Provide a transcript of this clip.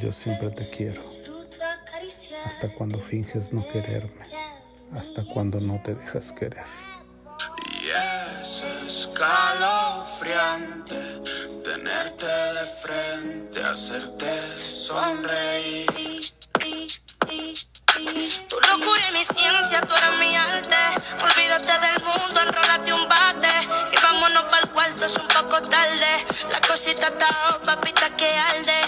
Yo siempre te quiero. Hasta cuando finges no quererme. Hasta cuando no te dejas querer. Y es escalofriante tenerte de frente, hacerte sonreír. Tu locura y mi ciencia, tú eres mi arte. Olvídate del mundo, enrólate un bate. Y vámonos para el cuarto, es un poco tarde. La cosita está, papita, que.